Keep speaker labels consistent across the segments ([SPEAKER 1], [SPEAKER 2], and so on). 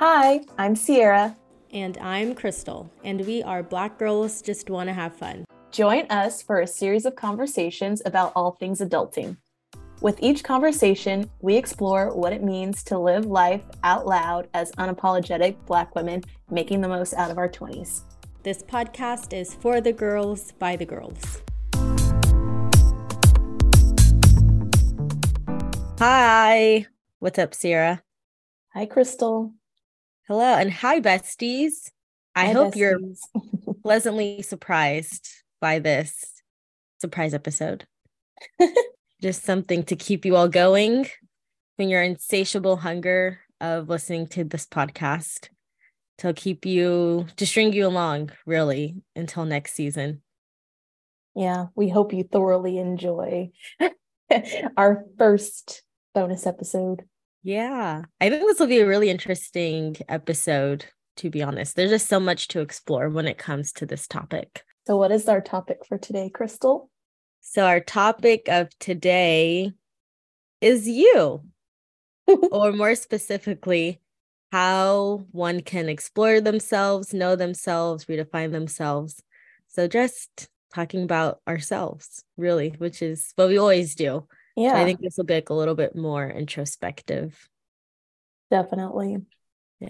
[SPEAKER 1] Hi, I'm Sierra.
[SPEAKER 2] And I'm Krystal, and we are Black Girls Just Want to Have Fun.
[SPEAKER 1] Join us for a series of conversations about all things adulting. With each conversation, we explore what it means to live life out loud as unapologetic Black women making the most out of our 20s.
[SPEAKER 2] This podcast is for the girls, by the girls. Hi. What's up, Sierra?
[SPEAKER 1] Hi, Krystal.
[SPEAKER 2] Hello, and hi, besties. I hi, hope besties. you're pleasantly surprised by this surprise episode. Just something to keep you all going when your insatiable hunger of listening to this podcast to keep you to string you along really until next season.
[SPEAKER 1] Yeah, we hope you thoroughly enjoy our first bonus episode.
[SPEAKER 2] Yeah. I think this will be a really interesting episode, to be honest. There's just so much to explore when it comes to this topic.
[SPEAKER 1] So, what is our topic for today, Krystal?
[SPEAKER 2] So, our topic of today is you, or more specifically, how one can explore themselves, know themselves, redefine themselves. So, just talking about ourselves, really, which is what we always do. Yeah. I think this will be like a little bit more introspective.
[SPEAKER 1] Definitely.
[SPEAKER 2] Yeah.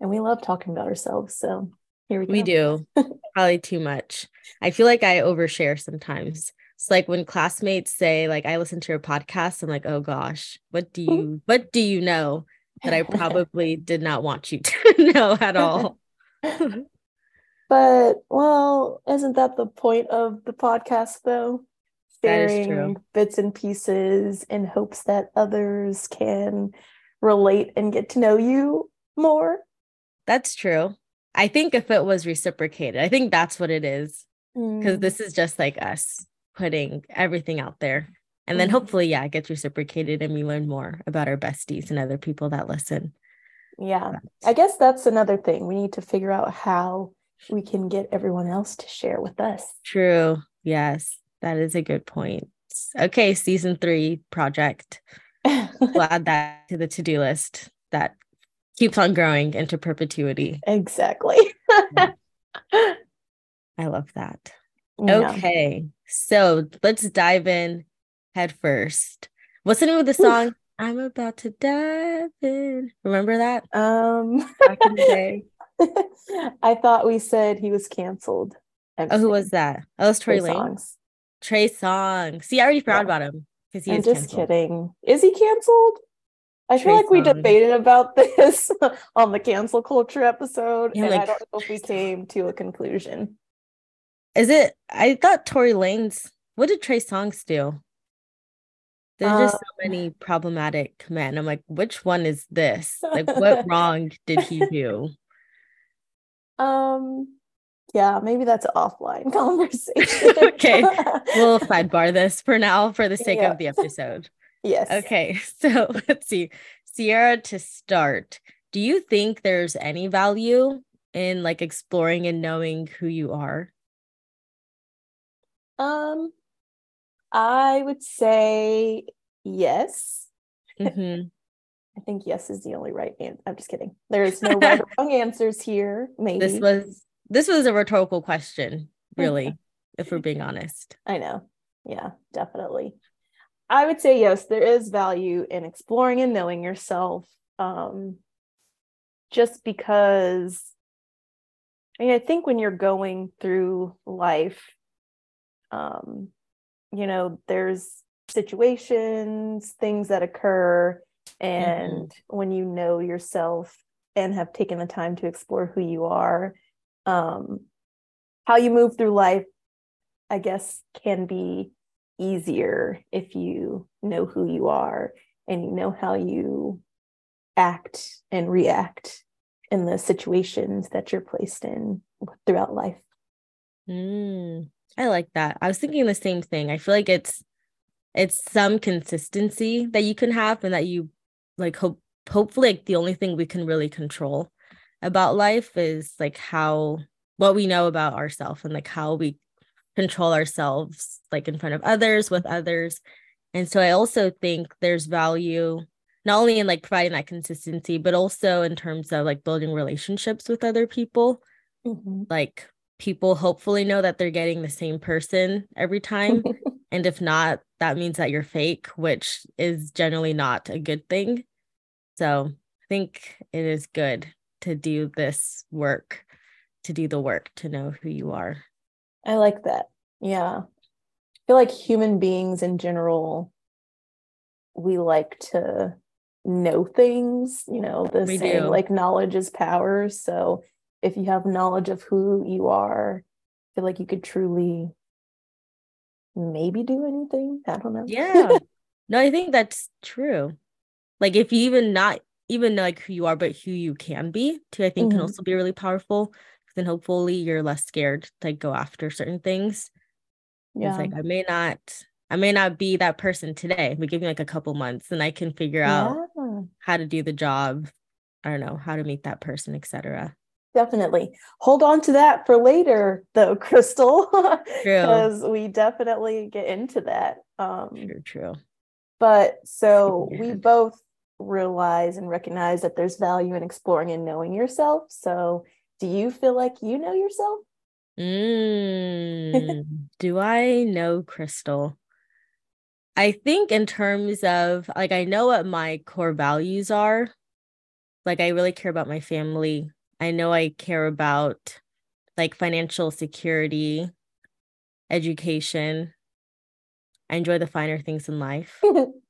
[SPEAKER 1] And we love talking about ourselves. So here we go.
[SPEAKER 2] We do. Probably too much. I feel like I overshare sometimes. It's like when classmates say, like, I listen to your podcast, I'm like, oh gosh, what do you what do you know that I probably did not want you to know at all?
[SPEAKER 1] but well, isn't that the point of the podcast though? Sharing bits and pieces in hopes that others can relate and get to know you more.
[SPEAKER 2] That's true. I think if it was reciprocated, I think that's what it is. Because mm. this is just like us putting everything out there. And then mm. hopefully, yeah, it gets reciprocated and we learn more about our besties and other people that listen.
[SPEAKER 1] Yeah. I guess that's another thing. We need to figure out how we can get everyone else to share with us.
[SPEAKER 2] True. Yes. That is a good point. Okay, season three project. we'll add that to the to do list that keeps on growing into perpetuity.
[SPEAKER 1] Exactly.
[SPEAKER 2] I love that. Yeah. Okay, so let's dive in head first. What's the name of the song? Oof. I'm about to dive in. Remember that?
[SPEAKER 1] Um, back in the day. I thought we said he was canceled.
[SPEAKER 2] oh, who was that? Oh, it was Tory Lanez. Trey Songz. See, I already forgot yeah. about him
[SPEAKER 1] because he's just canceled. kidding. Is he canceled? I Trey feel like Songz. we debated about this on the cancel culture episode, yeah, and like, I don't know if we came to a conclusion.
[SPEAKER 2] Is it? I thought Tory Lanez. What did Trey Songz do? There's just so um, many problematic men. I'm like, which one is this? Like, what wrong did he do?
[SPEAKER 1] Um, yeah, maybe that's an offline conversation.
[SPEAKER 2] okay. We'll sidebar this for now for the sake yeah. of the episode.
[SPEAKER 1] yes.
[SPEAKER 2] Okay. So let's see. Sierra, to start, do you think there's any value in like exploring and knowing who you are?
[SPEAKER 1] Um, I would say yes. Mm-hmm. I think yes is the only right answer. I'm just kidding. There is no right or wrong answers here. Maybe
[SPEAKER 2] this was this was a rhetorical question, really, if we're being honest.
[SPEAKER 1] I know. Yeah, definitely. I would say yes, there is value in exploring and knowing yourself. Um, just because I mean, I think when you're going through life, um, you know, there's situations, things that occur, and mm-hmm. when you know yourself and have taken the time to explore who you are, um, how you move through life, I guess, can be easier if you know who you are and you know how you act and react in the situations that you're placed in throughout life.
[SPEAKER 2] Mm, I like that. I was thinking the same thing. I feel like it's it's some consistency that you can have and that you like hope hopefully like the only thing we can really control about life is like how what we know about ourselves and like how we control ourselves like in front of others with others and so i also think there's value not only in like providing that consistency, but also in terms of like building relationships with other people. Mm-hmm. Like people hopefully know that they're getting the same person every time. and if not, that means that you're fake, which is generally not a good thing. So I think it is good to do this work, to do the work to know who you are.
[SPEAKER 1] I like that. Yeah. I feel like human beings in general, we like to know things, you know, the we same do. like knowledge is power. So if you have knowledge of who you are, I feel like you could truly maybe do anything. I don't know.
[SPEAKER 2] Yeah. no, I think that's true. Like if you even not even like who you are, but who you can be too, I think mm-hmm. can also be really powerful. Then hopefully you're less scared to like, go after certain things. Yeah. It's like I may not I may not be that person today, but give me like a couple months and I can figure out yeah. how to do the job. I don't know, how to meet that person, etc.
[SPEAKER 1] Definitely. Hold on to that for later though, Krystal. Because we definitely get into that. Um
[SPEAKER 2] true, true.
[SPEAKER 1] But so yeah. we both realize and recognize that there's value in exploring and knowing yourself. So do you feel like you know yourself?
[SPEAKER 2] Mm, do I know Krystal? I think in terms of like I know what my core values are. Like I really care about my family. I know I care about like financial security, education. I enjoy the finer things in life.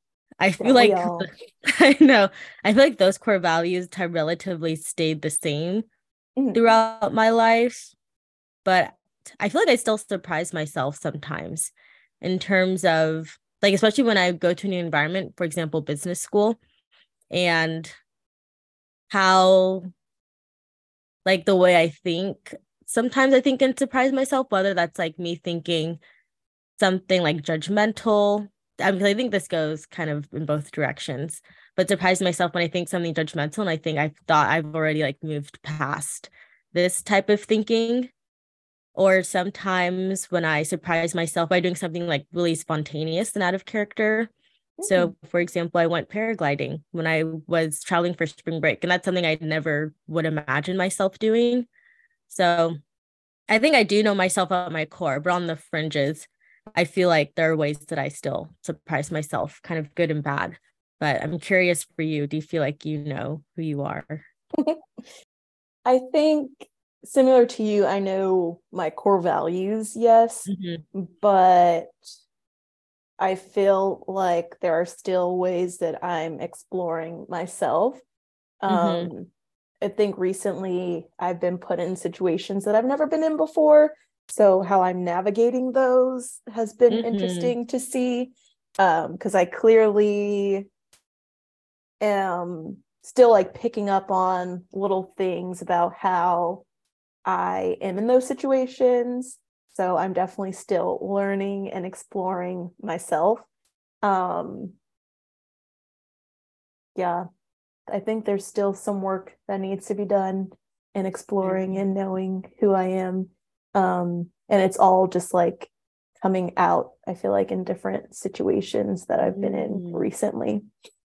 [SPEAKER 2] I feel like I know. I feel like those core values have relatively stayed the same mm. throughout my life. But I feel like I still surprise myself sometimes in terms of like especially when I go to a new environment, for example, business school, and how like the way I think sometimes I think and surprise myself, whether that's like me thinking something like judgmental. I mean, I think this goes kind of in both directions, but surprise myself when I think something judgmental and I think I thought I've already like moved past this type of thinking or sometimes when I surprise myself by doing something like really spontaneous and out of character. Mm-hmm. So, for example, I went paragliding when I was traveling for spring break, and that's something I never would imagine myself doing. So, I think I do know myself at my core, but on the fringes, I feel like there are ways that I still surprise myself, kind of good and bad. But I'm curious for you. Do you feel like you know who you are?
[SPEAKER 1] I think similar to you, I know my core values, yes, mm-hmm. but I feel like there are still ways that I'm exploring myself. Mm-hmm. Um, I think recently I've been put in situations that I've never been in before. So, how I'm navigating those has been mm-hmm. interesting to see because um, I clearly am still like picking up on little things about how I am in those situations. So I'm definitely still learning and exploring myself. Um, yeah, I think there's still some work that needs to be done in exploring and knowing who I am. Um, and it's all just like coming out, I feel like, in different situations that I've been in mm. recently.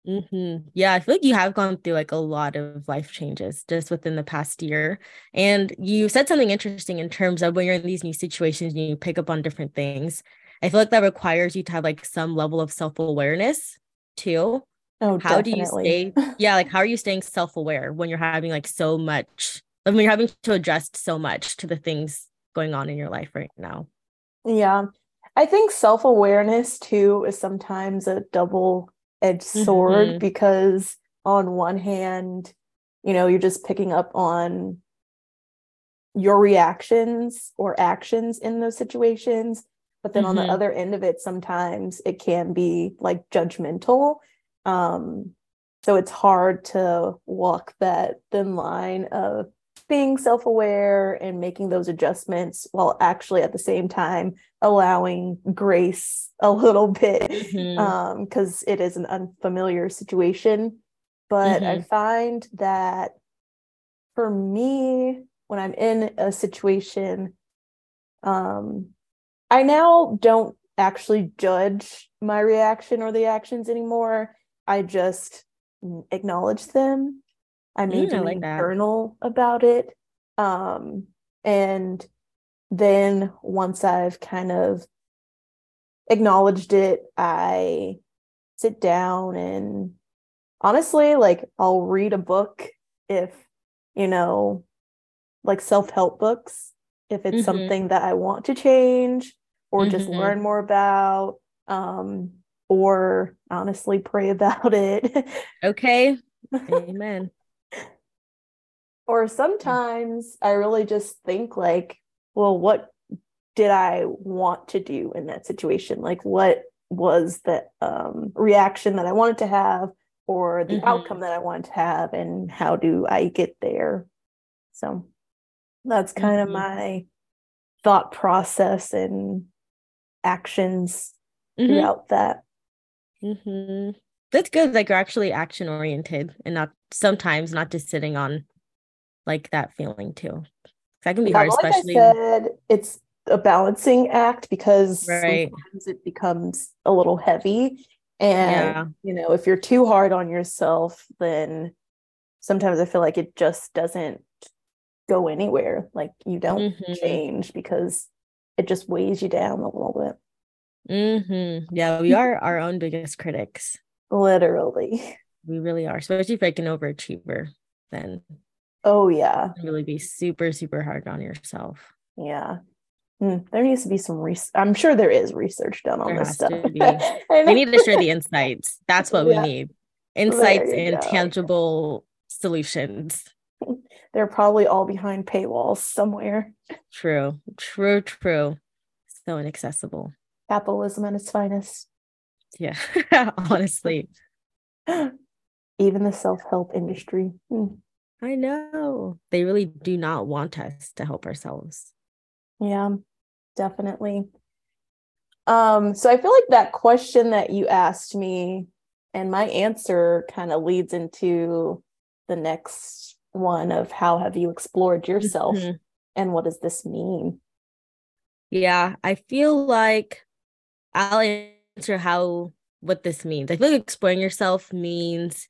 [SPEAKER 2] Mm-hmm. Yeah, I feel like you have gone through like a lot of life changes just within the past year. And you said something interesting in terms of when you're in these new situations and you pick up on different things. I feel like that requires you to have like some level of self awareness too.
[SPEAKER 1] Oh,
[SPEAKER 2] how
[SPEAKER 1] definitely.
[SPEAKER 2] do you stay? Yeah, like how are you staying self aware when you're having like so much, when you're having to adjust so much to the things going on in your life right now?
[SPEAKER 1] Yeah, I think self awareness too is sometimes a double edged sword mm-hmm. because on one hand you know you're just picking up on your reactions or actions in those situations but then mm-hmm. on the other end of it sometimes it can be like judgmental um so it's hard to walk that thin line of being self-aware and making those adjustments while actually at the same time allowing grace a little bit mm-hmm. um because it is an unfamiliar situation but mm-hmm. i find that for me when i'm in a situation um i now don't actually judge my reaction or the actions anymore i just acknowledge them. I may mm, like a journal about it. Um, and then once I've kind of acknowledged it, I sit down and honestly, like I'll read a book if, you know, like self help books, if it's mm-hmm. something that I want to change or mm-hmm. just learn more about, um, or honestly pray about it.
[SPEAKER 2] okay. Amen.
[SPEAKER 1] Or sometimes I really just think like, well, what did I want to do in that situation? Like what was the um, reaction that I wanted to have or the mm-hmm. outcome that I wanted to have and how do I get there? So that's kind mm-hmm. of my thought process and actions mm-hmm. throughout that.
[SPEAKER 2] Mm-hmm. That's good. Like you're actually action oriented and not sometimes not just sitting on like that feeling too. That can be yeah, hard, like especially.
[SPEAKER 1] I said, it's a balancing act because right. sometimes it becomes a little heavy. And yeah. you know, if you're too hard on yourself, then sometimes I feel like it just doesn't go anywhere. Like you don't mm-hmm. change because it just weighs you down a little
[SPEAKER 2] bit. Mm-hmm. Yeah, we are our own biggest critics.
[SPEAKER 1] Literally.
[SPEAKER 2] We really are, especially if like an overachiever, then
[SPEAKER 1] oh yeah.
[SPEAKER 2] Really be super, super hard on yourself.
[SPEAKER 1] Yeah. Mm, there needs to be some research. I'm sure there is research done on there this stuff.
[SPEAKER 2] we need to share the insights. That's what yeah. we need. Insights and go. tangible solutions.
[SPEAKER 1] They're probably all behind paywalls somewhere.
[SPEAKER 2] True, true, true. So inaccessible.
[SPEAKER 1] Capitalism at its finest.
[SPEAKER 2] Yeah, honestly.
[SPEAKER 1] Even the self help industry. Mm.
[SPEAKER 2] I know. They really do not want us to help ourselves.
[SPEAKER 1] Yeah, definitely. Um, so I feel like that question that you asked me and my answer kind of leads into the next one of how have you explored yourself mm-hmm. and what does this mean?
[SPEAKER 2] Yeah, I feel like I'll answer how what this means. I feel like exploring yourself means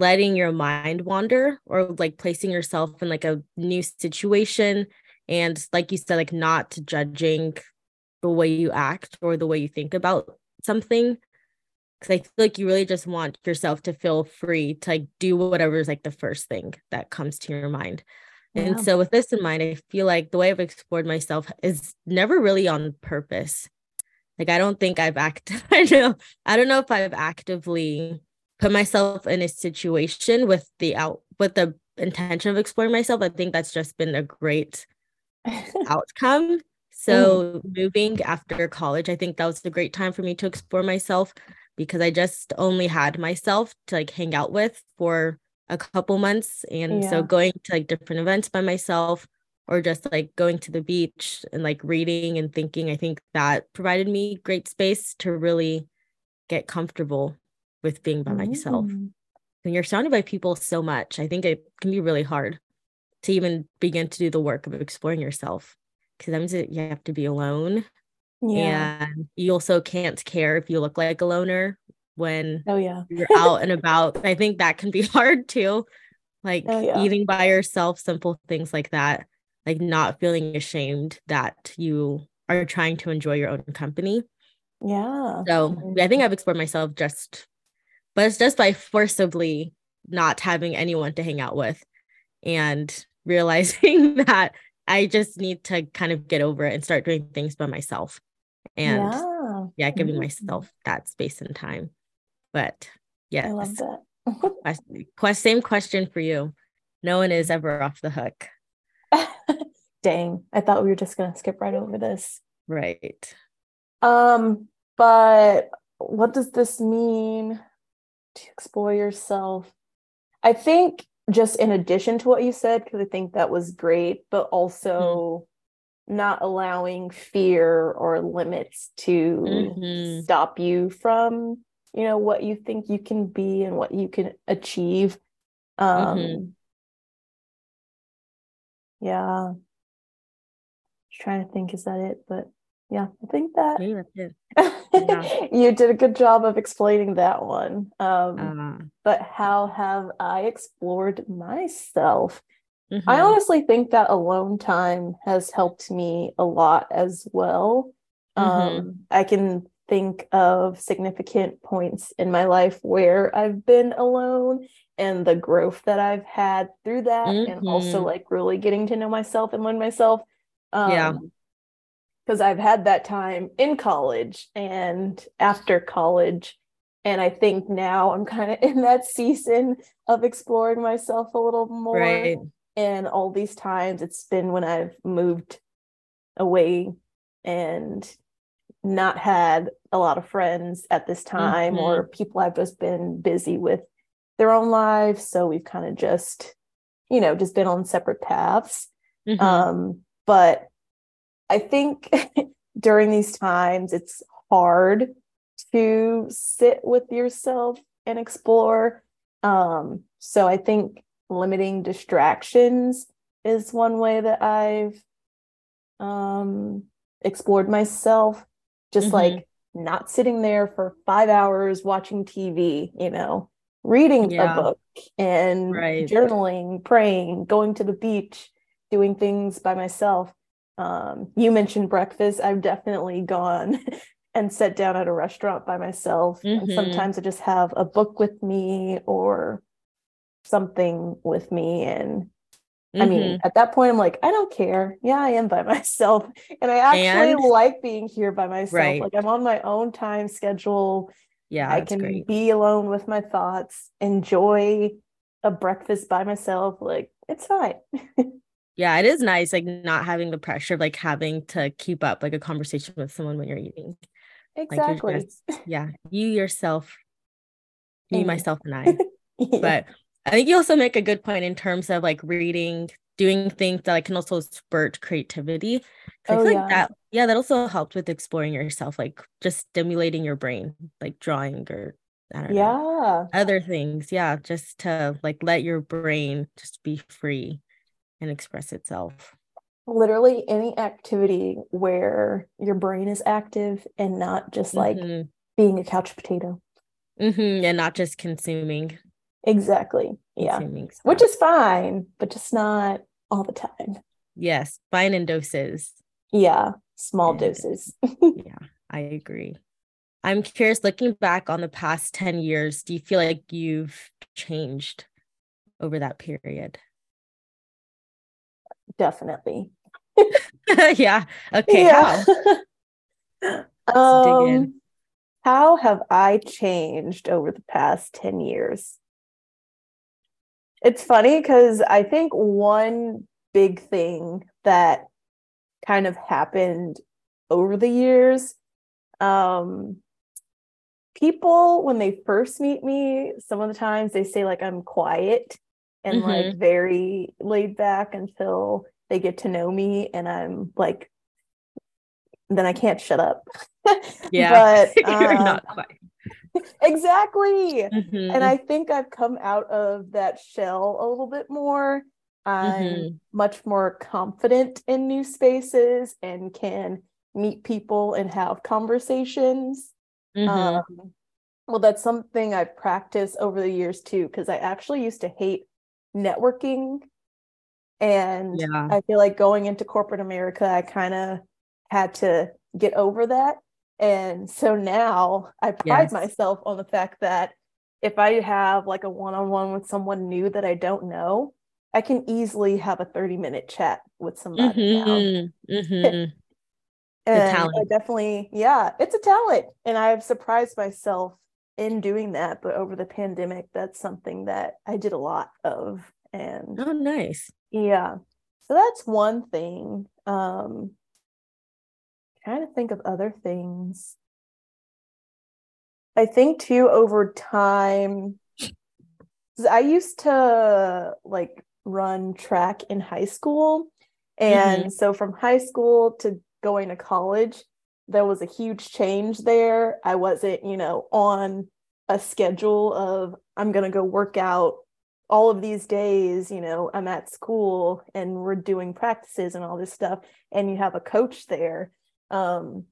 [SPEAKER 2] letting your mind wander or like placing yourself in like a new situation and like you said like not judging the way you act or the way you think about something. Because i feel like you really just want yourself to feel free to like do whatever is like the first thing that comes to your mind. Yeah. and so with this in mind i feel like the way i've explored myself is never really on purpose. Like i don't think i've acted i know i don't know if i've actively put myself in a situation with the out with the intention of exploring myself i think that's just been a great outcome. So mm. moving after college, I think that was a great time for me to explore myself because I just only had myself to like hang out with for a couple months. And yeah. so going to like different events by myself or just like going to the beach and like reading and thinking, I think that provided me great space to really get comfortable with being by mm. myself. When you're surrounded by people so much, I think it can be really hard to even begin to do the work of exploring yourself because that means that you have to be alone yeah. and you also can't care if you look like a loner when
[SPEAKER 1] oh yeah
[SPEAKER 2] you're out and about i think that can be hard too like oh, yeah. eating by yourself simple things like that like not feeling ashamed that you are trying to enjoy your own company
[SPEAKER 1] yeah
[SPEAKER 2] so i think i've explored myself just but it's just by forcibly not having anyone to hang out with and realizing that I just need to kind of get over it and start doing things by myself. And yeah, yeah giving mm-hmm. myself that space and time. But yeah,
[SPEAKER 1] I love that.
[SPEAKER 2] quest, same question for you. No one is ever off the hook.
[SPEAKER 1] Dang, I thought we were just gonna skip right over this.
[SPEAKER 2] Right.
[SPEAKER 1] Um, but what does this mean to explore yourself? I think just in addition to what you said, because I think that was great, but also mm-hmm. not allowing fear or limits to mm-hmm. stop you from, you know, what you think you can be and what you can achieve. Um, mm-hmm. Yeah. Just trying to think, is that it? But yeah, I think that
[SPEAKER 2] yeah.
[SPEAKER 1] you did a good job of explaining that one. Um, uh, but how have I explored myself? Mm-hmm. I honestly think that alone time has helped me a lot as well. Mm-hmm. Um, I can think of significant points in my life where I've been alone and the growth that I've had through that, mm-hmm. and also mm-hmm. like really getting to know myself and learn myself.
[SPEAKER 2] Um, yeah
[SPEAKER 1] because I've had that time in college and after college. And I think now I'm kind of in that season of exploring myself a little more. Right. And all these times it's been when I've moved away and not had a lot of friends at this time mm-hmm. or people I've just been busy with their own lives. So we've kind of just, you know, just been on separate paths. Mm-hmm. Um, but I think during these times, it's hard to sit with yourself and explore. Um, so I think limiting distractions is one way that I've um, explored myself. Just mm-hmm. like not sitting there for five hours watching TV, you know, reading yeah. a book and right. journaling, praying, going to the beach, doing things by myself. Um, you mentioned breakfast. I've definitely gone and sat down at a restaurant by myself. Mm-hmm. And sometimes I just have a book with me or something with me. And mm-hmm. I mean, mm-hmm. at that point, I'm like, I don't care. Yeah, I am by myself. And I actually and... like being here by myself. Right. Like I'm on my own time schedule.
[SPEAKER 2] Yeah,
[SPEAKER 1] I can
[SPEAKER 2] great.
[SPEAKER 1] be alone with my thoughts, enjoy a breakfast by myself. Like it's fine.
[SPEAKER 2] yeah it is nice like not having the pressure of like having to keep up like a conversation with someone when you're eating.
[SPEAKER 1] Exactly.
[SPEAKER 2] like just, yeah you yourself me myself and i. Yeah. but i think you also make a good point in terms of like reading doing things that like, can also spurt creativity. Oh, like yeah. that yeah that also helped with exploring yourself like just stimulating your brain like drawing or
[SPEAKER 1] yeah
[SPEAKER 2] know, other things yeah just to like let your brain just be free and express itself.
[SPEAKER 1] Literally any activity where your brain is active and not just like mm-hmm. being a couch potato.
[SPEAKER 2] Mm-hmm. And not just consuming.
[SPEAKER 1] Exactly. Yeah. Which is fine, but just not all the time.
[SPEAKER 2] Yes. Fine in doses.
[SPEAKER 1] Yeah. Small and, doses.
[SPEAKER 2] yeah. I agree. I'm curious, looking back on the past 10 years, do you feel like you've changed over that period?
[SPEAKER 1] Definitely.
[SPEAKER 2] yeah. Okay. Yeah.
[SPEAKER 1] How? um, how have I changed over the past 10 years? It's funny because I think one big thing that kind of happened over the years um people when they first meet me some of the times they say like i'm quiet and mm-hmm. like very laid back until they get to know me and I'm like then I can't shut up.
[SPEAKER 2] yeah. but you're um, not
[SPEAKER 1] exactly. Mm-hmm. And I think I've come out of that shell a little bit more. I'm mm-hmm. much more confident in new spaces and can meet people and have conversations. Mm-hmm. Um, well, that's something I've practiced over the years too, because I actually used to hate networking. And yeah. I feel like going into corporate America, I kind of had to get over that. And so now I pride yes. myself on the fact that if I have like a one on one with someone new that I don't know, I can easily have a 30 minute chat with somebody mm-hmm. Mm-hmm. and I definitely, yeah, it's a talent. And I've surprised myself in doing that. But over the pandemic, that's something that I did a lot of. And
[SPEAKER 2] oh, nice.
[SPEAKER 1] Yeah. So that's one thing. Um, trying to think of other things. I think too over time, I used to like run track in high school. And mm-hmm. so from high school to going to college, there was a huge change there. I wasn't, you know, on a schedule of I'm going to go work out all of these days, you know, I'm at school and we're doing practices and all this stuff, and you have a coach there. Um,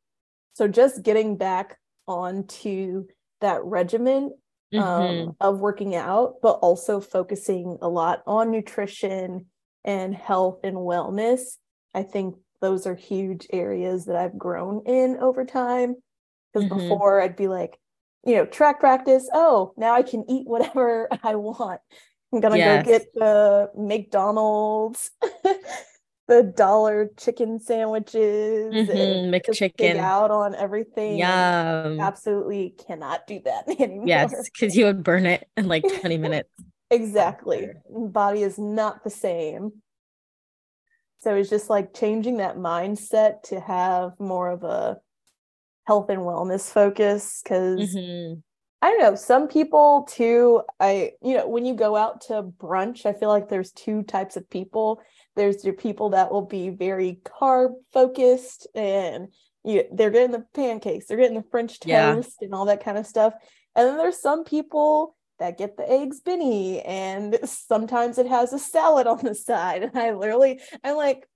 [SPEAKER 1] so just getting back onto that regimen um, mm-hmm. of working out, but also focusing a lot on nutrition and health and wellness. I think those are huge areas that I've grown in over time. Because mm-hmm. before I'd be like, you know, track practice. Oh, now I can eat whatever I want. I'm gonna yes. go get the McDonald's, the dollar chicken sandwiches,
[SPEAKER 2] mm-hmm. McChicken
[SPEAKER 1] out on everything.
[SPEAKER 2] Yum.
[SPEAKER 1] Absolutely cannot do that anymore.
[SPEAKER 2] Yes, because you would burn it in like 20 minutes.
[SPEAKER 1] exactly. Body is not the same. So it's just like changing that mindset to have more of a health and wellness focus because mm-hmm. I don't know, some people too, I, you know, when you go out to brunch, I feel like there's two types of people. There's your people that will be very carb focused and you, they're getting the pancakes, they're getting the French toast yeah. and all that kind of stuff. And then there's some people that get the eggs benny and sometimes it has a salad on the side. And I literally, I'm like,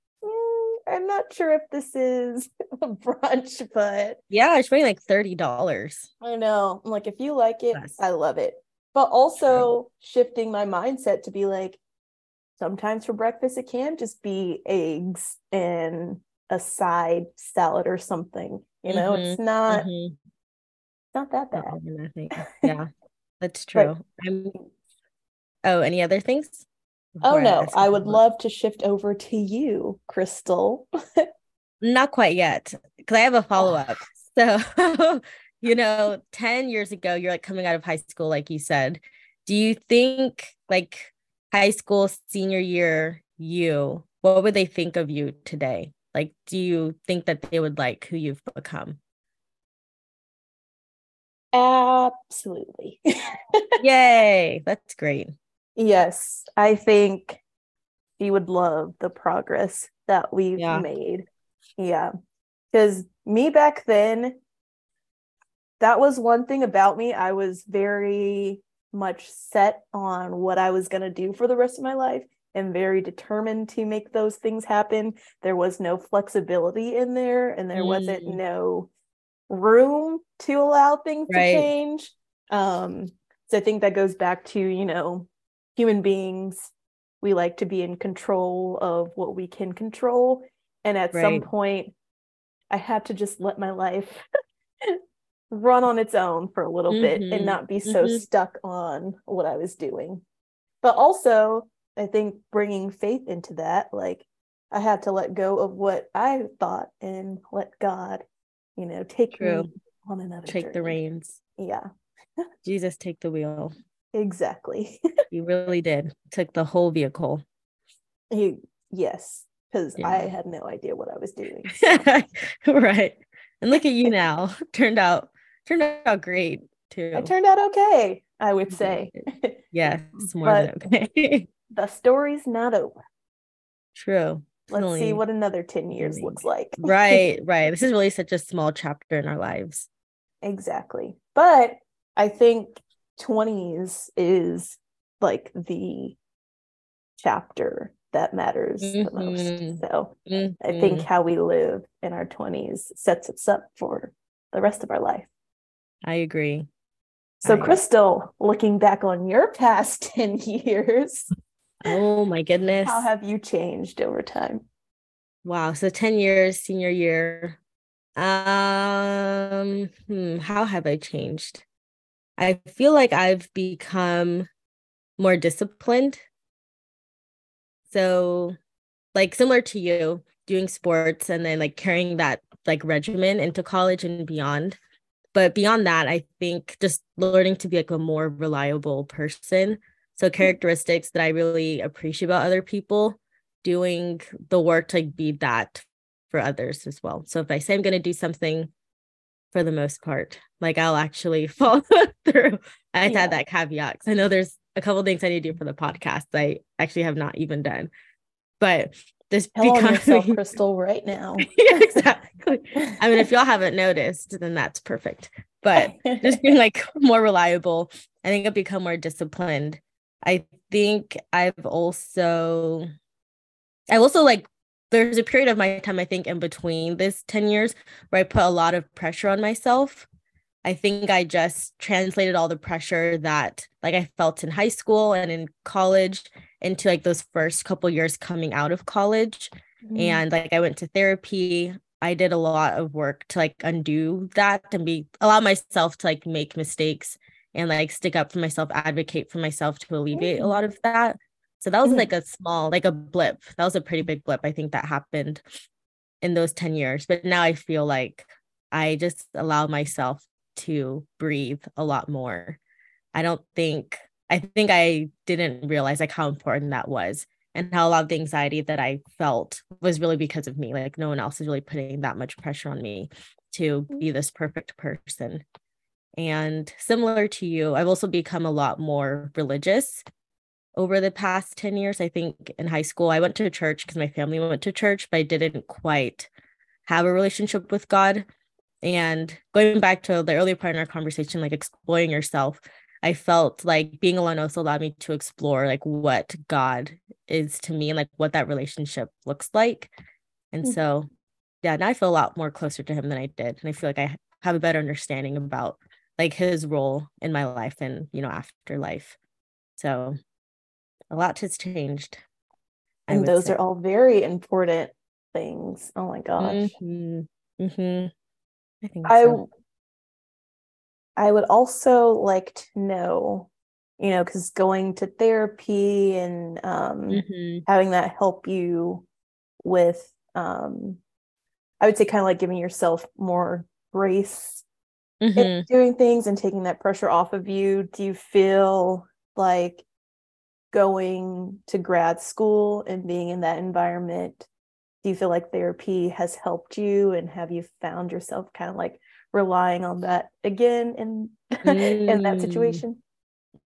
[SPEAKER 1] I'm not sure if this is a brunch, but
[SPEAKER 2] yeah, it's paying like thirty dollars.
[SPEAKER 1] I know. I'm like, if you like it, yes. I love it. But also shifting my mindset to be like, sometimes for breakfast it can just be eggs and a side salad or something. You know, mm-hmm. it's not mm-hmm. not that bad.
[SPEAKER 2] Yeah, that's true. oh, any other things?
[SPEAKER 1] Oh no, I, I would love to shift over to you, Krystal.
[SPEAKER 2] Not quite yet, because I have a follow up. so, you know, 10 years ago, you're like coming out of high school, like you said. Do you think, like, high school senior year, you, what would they think of you today? Like, do you think that they would like who you've become?
[SPEAKER 1] Absolutely.
[SPEAKER 2] Yay. That's great.
[SPEAKER 1] Yes, I think he would love the progress that we've yeah. made. Yeah. Because me back then, that was one thing about me. I was very much set on what I was going to do for the rest of my life and very determined to make those things happen. There was no flexibility in there, and there mm. wasn't no room to allow things right. to change. Um, so I think that goes back to, you know, human beings we like to be in control of what we can control and at right. some point i had to just let my life run on its own for a little mm-hmm. bit and mm-hmm. not be so mm-hmm. stuck on what i was doing but also i think bringing faith into that like i had to let go of what i thought and let god you know take True. me on another
[SPEAKER 2] take
[SPEAKER 1] journey.
[SPEAKER 2] the reins
[SPEAKER 1] yeah
[SPEAKER 2] jesus take the wheel
[SPEAKER 1] Exactly.
[SPEAKER 2] he really did. Took the whole vehicle.
[SPEAKER 1] He yes, because yeah. I had no idea what I was doing.
[SPEAKER 2] right. And look at you now. turned out turned out great too.
[SPEAKER 1] I turned out okay, I would say.
[SPEAKER 2] yes, more than okay.
[SPEAKER 1] the story's not over.
[SPEAKER 2] True.
[SPEAKER 1] Let's see what another 10 years looks like.
[SPEAKER 2] right, right. This is really such a small chapter in our lives.
[SPEAKER 1] Exactly. But I think 20s is like the chapter that matters mm-hmm. the most. Mm-hmm. So mm-hmm. I think mm-hmm. how we live in our 20s sets us up for the rest of our life.
[SPEAKER 2] I agree.
[SPEAKER 1] So, I Krystal, looking back on your past 10 years,
[SPEAKER 2] oh my goodness,
[SPEAKER 1] how have you changed over time?
[SPEAKER 2] Wow. So, 10 years, senior year. Um, hmm, how have I changed? I feel like I've become more disciplined. So, like similar to you, doing sports and then like carrying that like regimen into college and beyond. But beyond that, I think just learning to be like a more reliable person. So characteristics that I really appreciate about other people, doing the work to like be that for others as well. So if I say I'm going to do something, for the most part. Like I'll actually follow through. I yeah. had that caveat because I know there's a couple things I need to do for the podcast I actually have not even done. But this
[SPEAKER 1] Tell becoming yourself, Krystal, right now.
[SPEAKER 2] exactly. I mean, if y'all haven't noticed, then that's perfect. But just being like more reliable, I think I've become more disciplined. I think I've also, I also like there's a period of my time I think in between this 10 years where I put a lot of pressure on myself. I think I just translated all the pressure that like I felt in high school and in college into like those first couple years coming out of college. Mm. And like I went to therapy. I did a lot of work to like undo that and be allow myself to like make mistakes and like stick up for myself, advocate for myself to alleviate mm. a lot of that. So that was mm. like a small, like a blip. That was a pretty big blip, I think, that happened in those 10 years. But now I feel like I just allow myself to breathe a lot more. I don't think I think I didn't realize like how important that was and how a lot of the anxiety that I felt was really because of me. Like no one else is really putting that much pressure on me to be this perfect person. And similar to you, I've also become a lot more religious over the past 10 years. I think in high school, I went to church because my family went to church, but I didn't quite have a relationship with God. And going back to the earlier part in our conversation, like exploring yourself, I felt like being alone also allowed me to explore like what God is to me and like what that relationship looks like. And mm-hmm. so, yeah, now I feel a lot more closer to him than I did. And I feel like I have a better understanding about like his role in my life and, you know, after life. So a lot has changed.
[SPEAKER 1] And those say. are all very important things. Oh my gosh. Mm-hmm. Mm-hmm. I think I so. I would also like to know, you know, because going to therapy and um, mm-hmm. having that help you with, um, I would say, kind of like giving yourself more grace mm-hmm. doing things and taking that pressure off of you. Do you feel like going to grad school and being in that environment? Do you feel like therapy has helped you and have you found yourself kind of like relying on that again in mm. in that mm. situation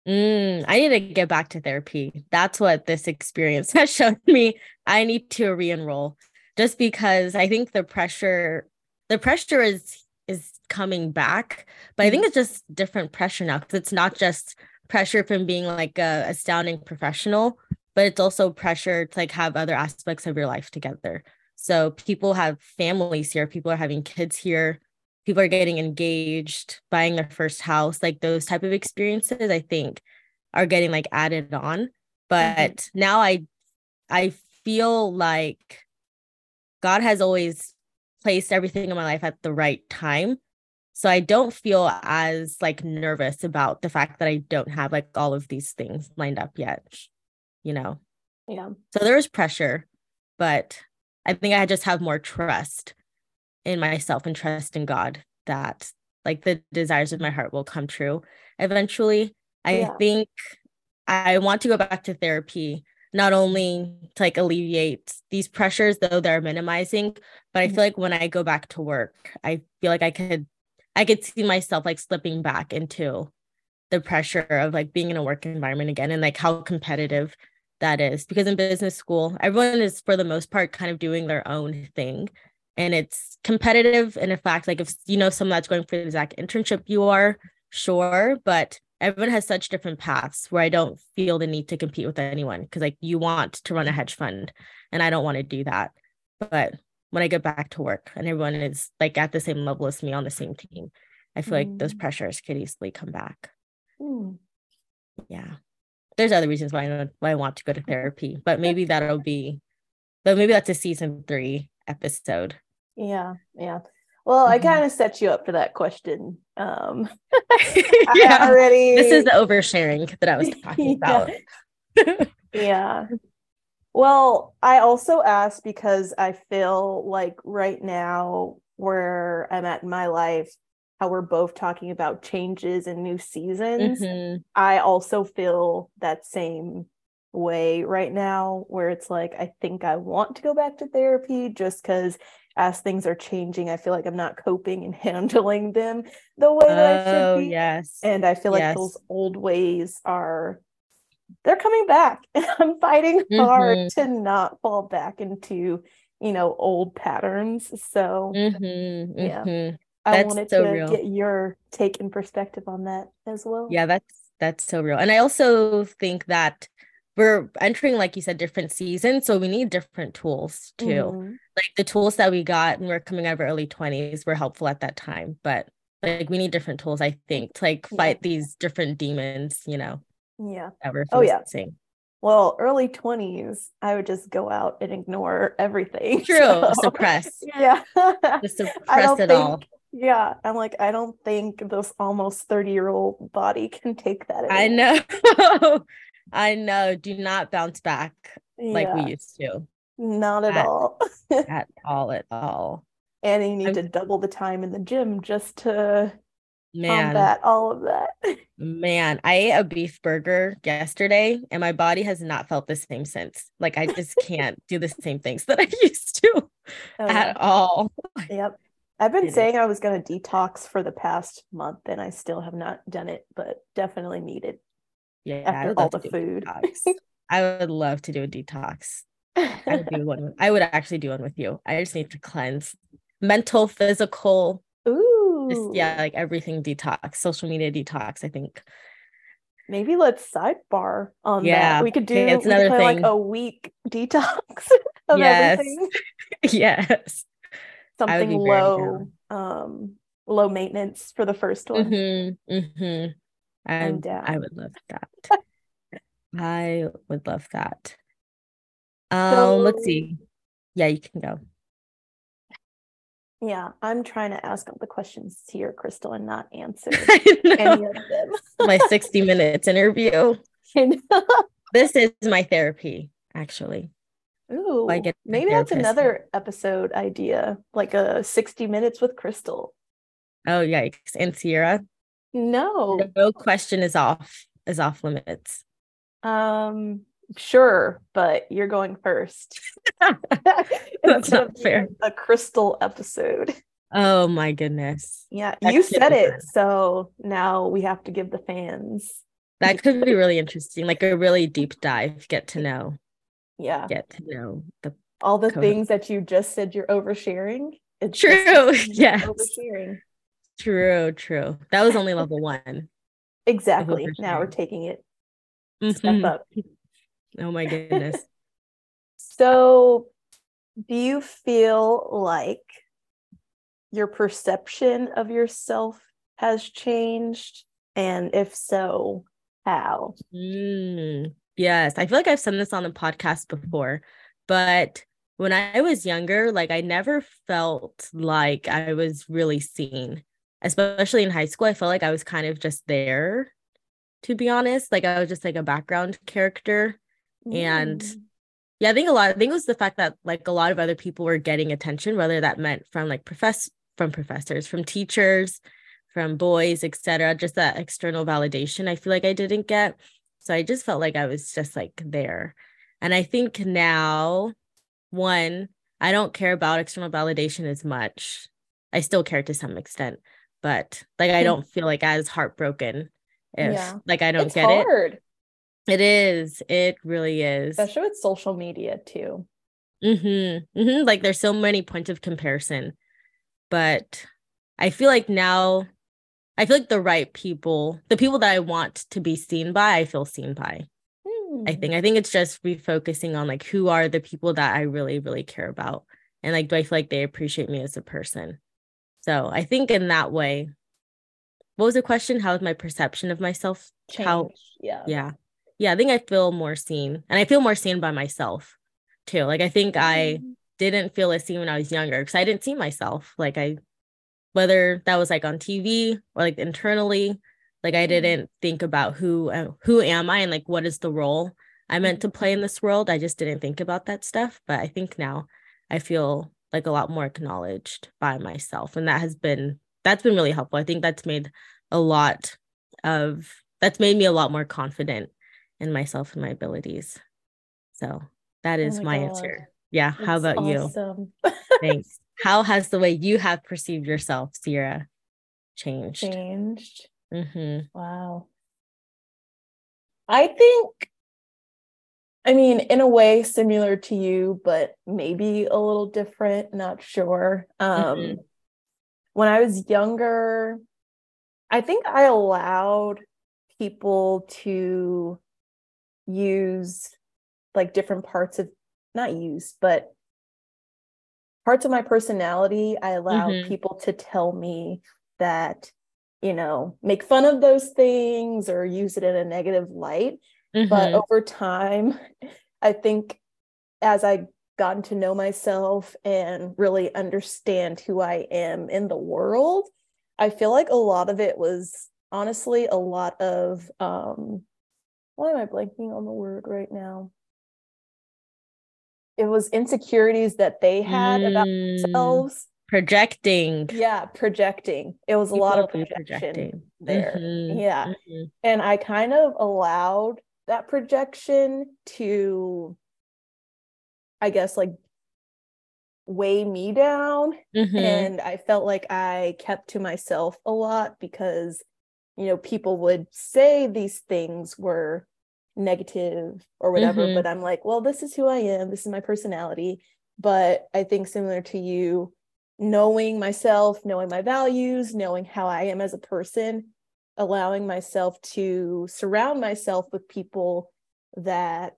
[SPEAKER 2] mm, i need to get back to therapy that's what this experience has shown me i need to re-enroll just because i think the pressure the pressure is is coming back but i think mm. it's just different pressure now because it's not just pressure from being like a astounding professional but it's also pressure to like have other aspects of your life together so people have families here people are having kids here people are getting engaged, buying their first house, like those type of experiences, I think are getting like added on. Mm-hmm. But mm-hmm. now I I feel like God has always placed everything in my life at the right time. So I don't feel as like nervous about the fact that I don't have like all of these things lined up yet, you know.
[SPEAKER 1] Yeah.
[SPEAKER 2] So there is pressure, but I think I just have more trust in myself and trust in God that like the desires of my heart will come true eventually. I yeah. think I want to go back to therapy not only to like alleviate these pressures though they're minimizing but i feel mm-hmm. like when i go back to work i feel like i could i could see myself like slipping back into the pressure of like being in a work environment again and like how competitive that is. Because in business school everyone is for the most part kind of doing their own thing. And it's competitive in a fact like if you know someone that's going for the exact internship you are sure. But everyone has such different paths where i don't feel the need to compete with anyone because like you want to run a hedge fund and i don't want to do that. But when i get back to work and everyone is like at the same level as me on the same team i feel mm. like those mm. pressures could easily come back mm. yeah there's other reasons why I, why I want to go to therapy but maybe that'll be but maybe that's a season three episode
[SPEAKER 1] yeah, yeah. Well, mm-hmm. I kind of set you up for that question. Um,
[SPEAKER 2] yeah, already. This is the oversharing that I was talking about.
[SPEAKER 1] yeah. Well, I also asked because I feel like right now where I'm at in my life, how we're both talking about changes and new seasons. Mm-hmm. I also feel that same way right now where it's like I think I want to go back to therapy just cuz as things are changing, I feel like I'm not coping and handling them the way that oh, I should oh, be.
[SPEAKER 2] Yes.
[SPEAKER 1] And I feel like yes. those old ways are they're coming back. And I'm fighting mm-hmm. hard to not fall back into, you know, old patterns. So mm-hmm. yeah. Mm-hmm. I wanted so to real. get your take and perspective on that as well.
[SPEAKER 2] Yeah, that's that's so real. And I also think that we're entering, like you said, different seasons. So we need different tools too. Mm-hmm. Like the tools that we got when we are coming out of our early 20s were helpful at that time. But like we need different tools, I think, to like fight yeah. these different demons, you know.
[SPEAKER 1] Yeah. Oh, yeah. Well, early 20s, I would just go out and ignore everything.
[SPEAKER 2] True. So, suppress.
[SPEAKER 1] Yeah.
[SPEAKER 2] just suppress it think, all.
[SPEAKER 1] Yeah. I'm like, I don't think this almost 30 year old body can take that.
[SPEAKER 2] Anymore. I know. I know. Do not bounce back yeah. like we used to.
[SPEAKER 1] Not at, at all.
[SPEAKER 2] at all, at all.
[SPEAKER 1] And you need I'm, to double the time in the gym just to man combat all of that.
[SPEAKER 2] Man, I ate a beef burger yesterday and my body has not felt the same since. Like I just can't do the same things that I used to oh, at yeah. all.
[SPEAKER 1] Yep. I've been saying I was going to detox for the past month and I still have not done it, but definitely needed
[SPEAKER 2] yeah, after all the food. I would love to do a detox. I would do one. I would actually do one with you. I just need to cleanse mental, physical. Just, yeah, like everything detox, social media detox. I think.
[SPEAKER 1] Maybe let's sidebar on yeah. that. We could do it's another thing. like a week detox of
[SPEAKER 2] yes.
[SPEAKER 1] everything.
[SPEAKER 2] yes.
[SPEAKER 1] Something low, um, low maintenance for the first one.
[SPEAKER 2] Mm-hmm. Mm-hmm. I, I would love that. I would love that. Um, so, let's see. Yeah, you can go.
[SPEAKER 1] Yeah, I'm trying to ask all the questions here, Krystal, and not answer any of them.
[SPEAKER 2] my 60 minutes interview. this is my therapy, actually.
[SPEAKER 1] Ooh, maybe that's another episode idea, like a 60 minutes with Krystal.
[SPEAKER 2] Oh, yikes. And Sierra?
[SPEAKER 1] No.
[SPEAKER 2] No question is off, is off limits.
[SPEAKER 1] Um, sure, but you're going first.
[SPEAKER 2] That's not fair.
[SPEAKER 1] A Krystal episode.
[SPEAKER 2] Oh my goodness.
[SPEAKER 1] Yeah, that you said it. So now we have to give the fans.
[SPEAKER 2] That could be really interesting, like a really deep dive, get to know.
[SPEAKER 1] Yeah.
[SPEAKER 2] Get to know the
[SPEAKER 1] all the co- things that you just said you're oversharing.
[SPEAKER 2] It's true. Yeah. Oversharing. True, true. That was only level one.
[SPEAKER 1] Exactly. Now we're taking it mm-hmm. step up.
[SPEAKER 2] Oh my goodness.
[SPEAKER 1] so, do you feel like your perception of yourself has changed? And if so, how?
[SPEAKER 2] Mm, yes. I feel like I've said this on the podcast before, but when I was younger, like I never felt like I was really seen, especially in high school. I felt like I was kind of just there, to be honest. Like I was just like a background character. And mm. yeah, I think a lot, I think it was the fact that like a lot of other people were getting attention, whether that meant from like profess from professors, from teachers, from boys, etc. Just that external validation I feel like I didn't get. So I just felt like I was just like there. And I think now, one, I don't care about external validation as much. I still care to some extent, but like I hmm. don't feel like as heartbroken if yeah. like I don't
[SPEAKER 1] it's
[SPEAKER 2] get
[SPEAKER 1] hard.
[SPEAKER 2] it. It is. It really is.
[SPEAKER 1] Especially with social media too.
[SPEAKER 2] Mm-hmm. mm-hmm. Like there's so many points of comparison. But I feel like now I feel like the right people, the people that I want to be seen by, I feel seen by. I think. I think it's just refocusing on like who are the people that I really, really care about. And like do I feel like they appreciate me as a person? So I think in that way, what was the question? How is my perception of myself?
[SPEAKER 1] Change. How yeah.
[SPEAKER 2] Yeah yeah, I think I feel more seen and I feel more seen by myself too. Like I think I mm. didn't feel as seen when I was younger because I didn't see myself. Like I, whether that was like on TV or like internally, like I mm. didn't think about who uh, who am I and like what is the role I meant to play in this world. I just didn't think about that stuff. But I think now I feel like a lot more acknowledged by myself, and that has been that's been really helpful. I think that's made a lot of that's made me a lot more confident in myself and my abilities. So that oh oh my, my answer. Yeah. That's How about awesome. you? Thanks. How has the way you have perceived yourself, Sierra, changed?
[SPEAKER 1] Changed.
[SPEAKER 2] Mm-hmm.
[SPEAKER 1] Wow. I think, I mean, in a way, similar to you, but maybe a little different. Not sure. Um, mm-hmm. When I was younger, I think I allowed people to use like different parts of not use, but parts of my personality. I allow mm-hmm. people to tell me that, you know, make fun of those things or use it in a negative light. Mm-hmm. But over time, I think as I gotten to know myself and really understand who I am in the world, I feel like a lot of it was honestly a lot of um why am I blanking on the word right now? It was insecurities that they had mm, about themselves.
[SPEAKER 2] Projecting.
[SPEAKER 1] Yeah, projecting. It was People a lot of projection there. Mm-hmm, yeah. Mm-hmm. And I kind of allowed that projection to I guess like weigh me down mm-hmm. and I felt like I kept to myself a lot because you know people would say these things were negative or whatever mm-hmm. but I'm like well this is who I am this is my personality but I think similar to you knowing myself knowing my values knowing how I am as a person allowing myself to surround myself with people that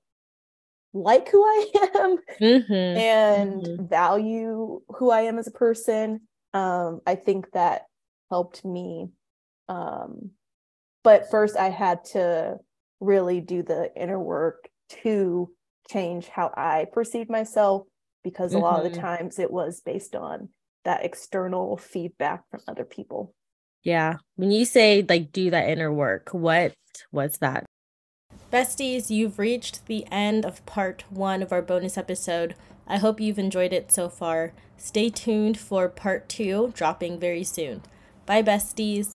[SPEAKER 1] like who I am mm-hmm. and mm-hmm. value who I am as a person. Um, I think that helped me. Um, but first, I had to really do the inner work to change how I perceive myself because mm-hmm. a lot of the mm-hmm. times it was based on that external feedback from other people.
[SPEAKER 2] Yeah. When you say like do that inner work, what what's that? Besties, you've reached the end of part one of our bonus episode. I hope you've enjoyed it so far. Stay tuned for part two, dropping very soon. Bye, besties.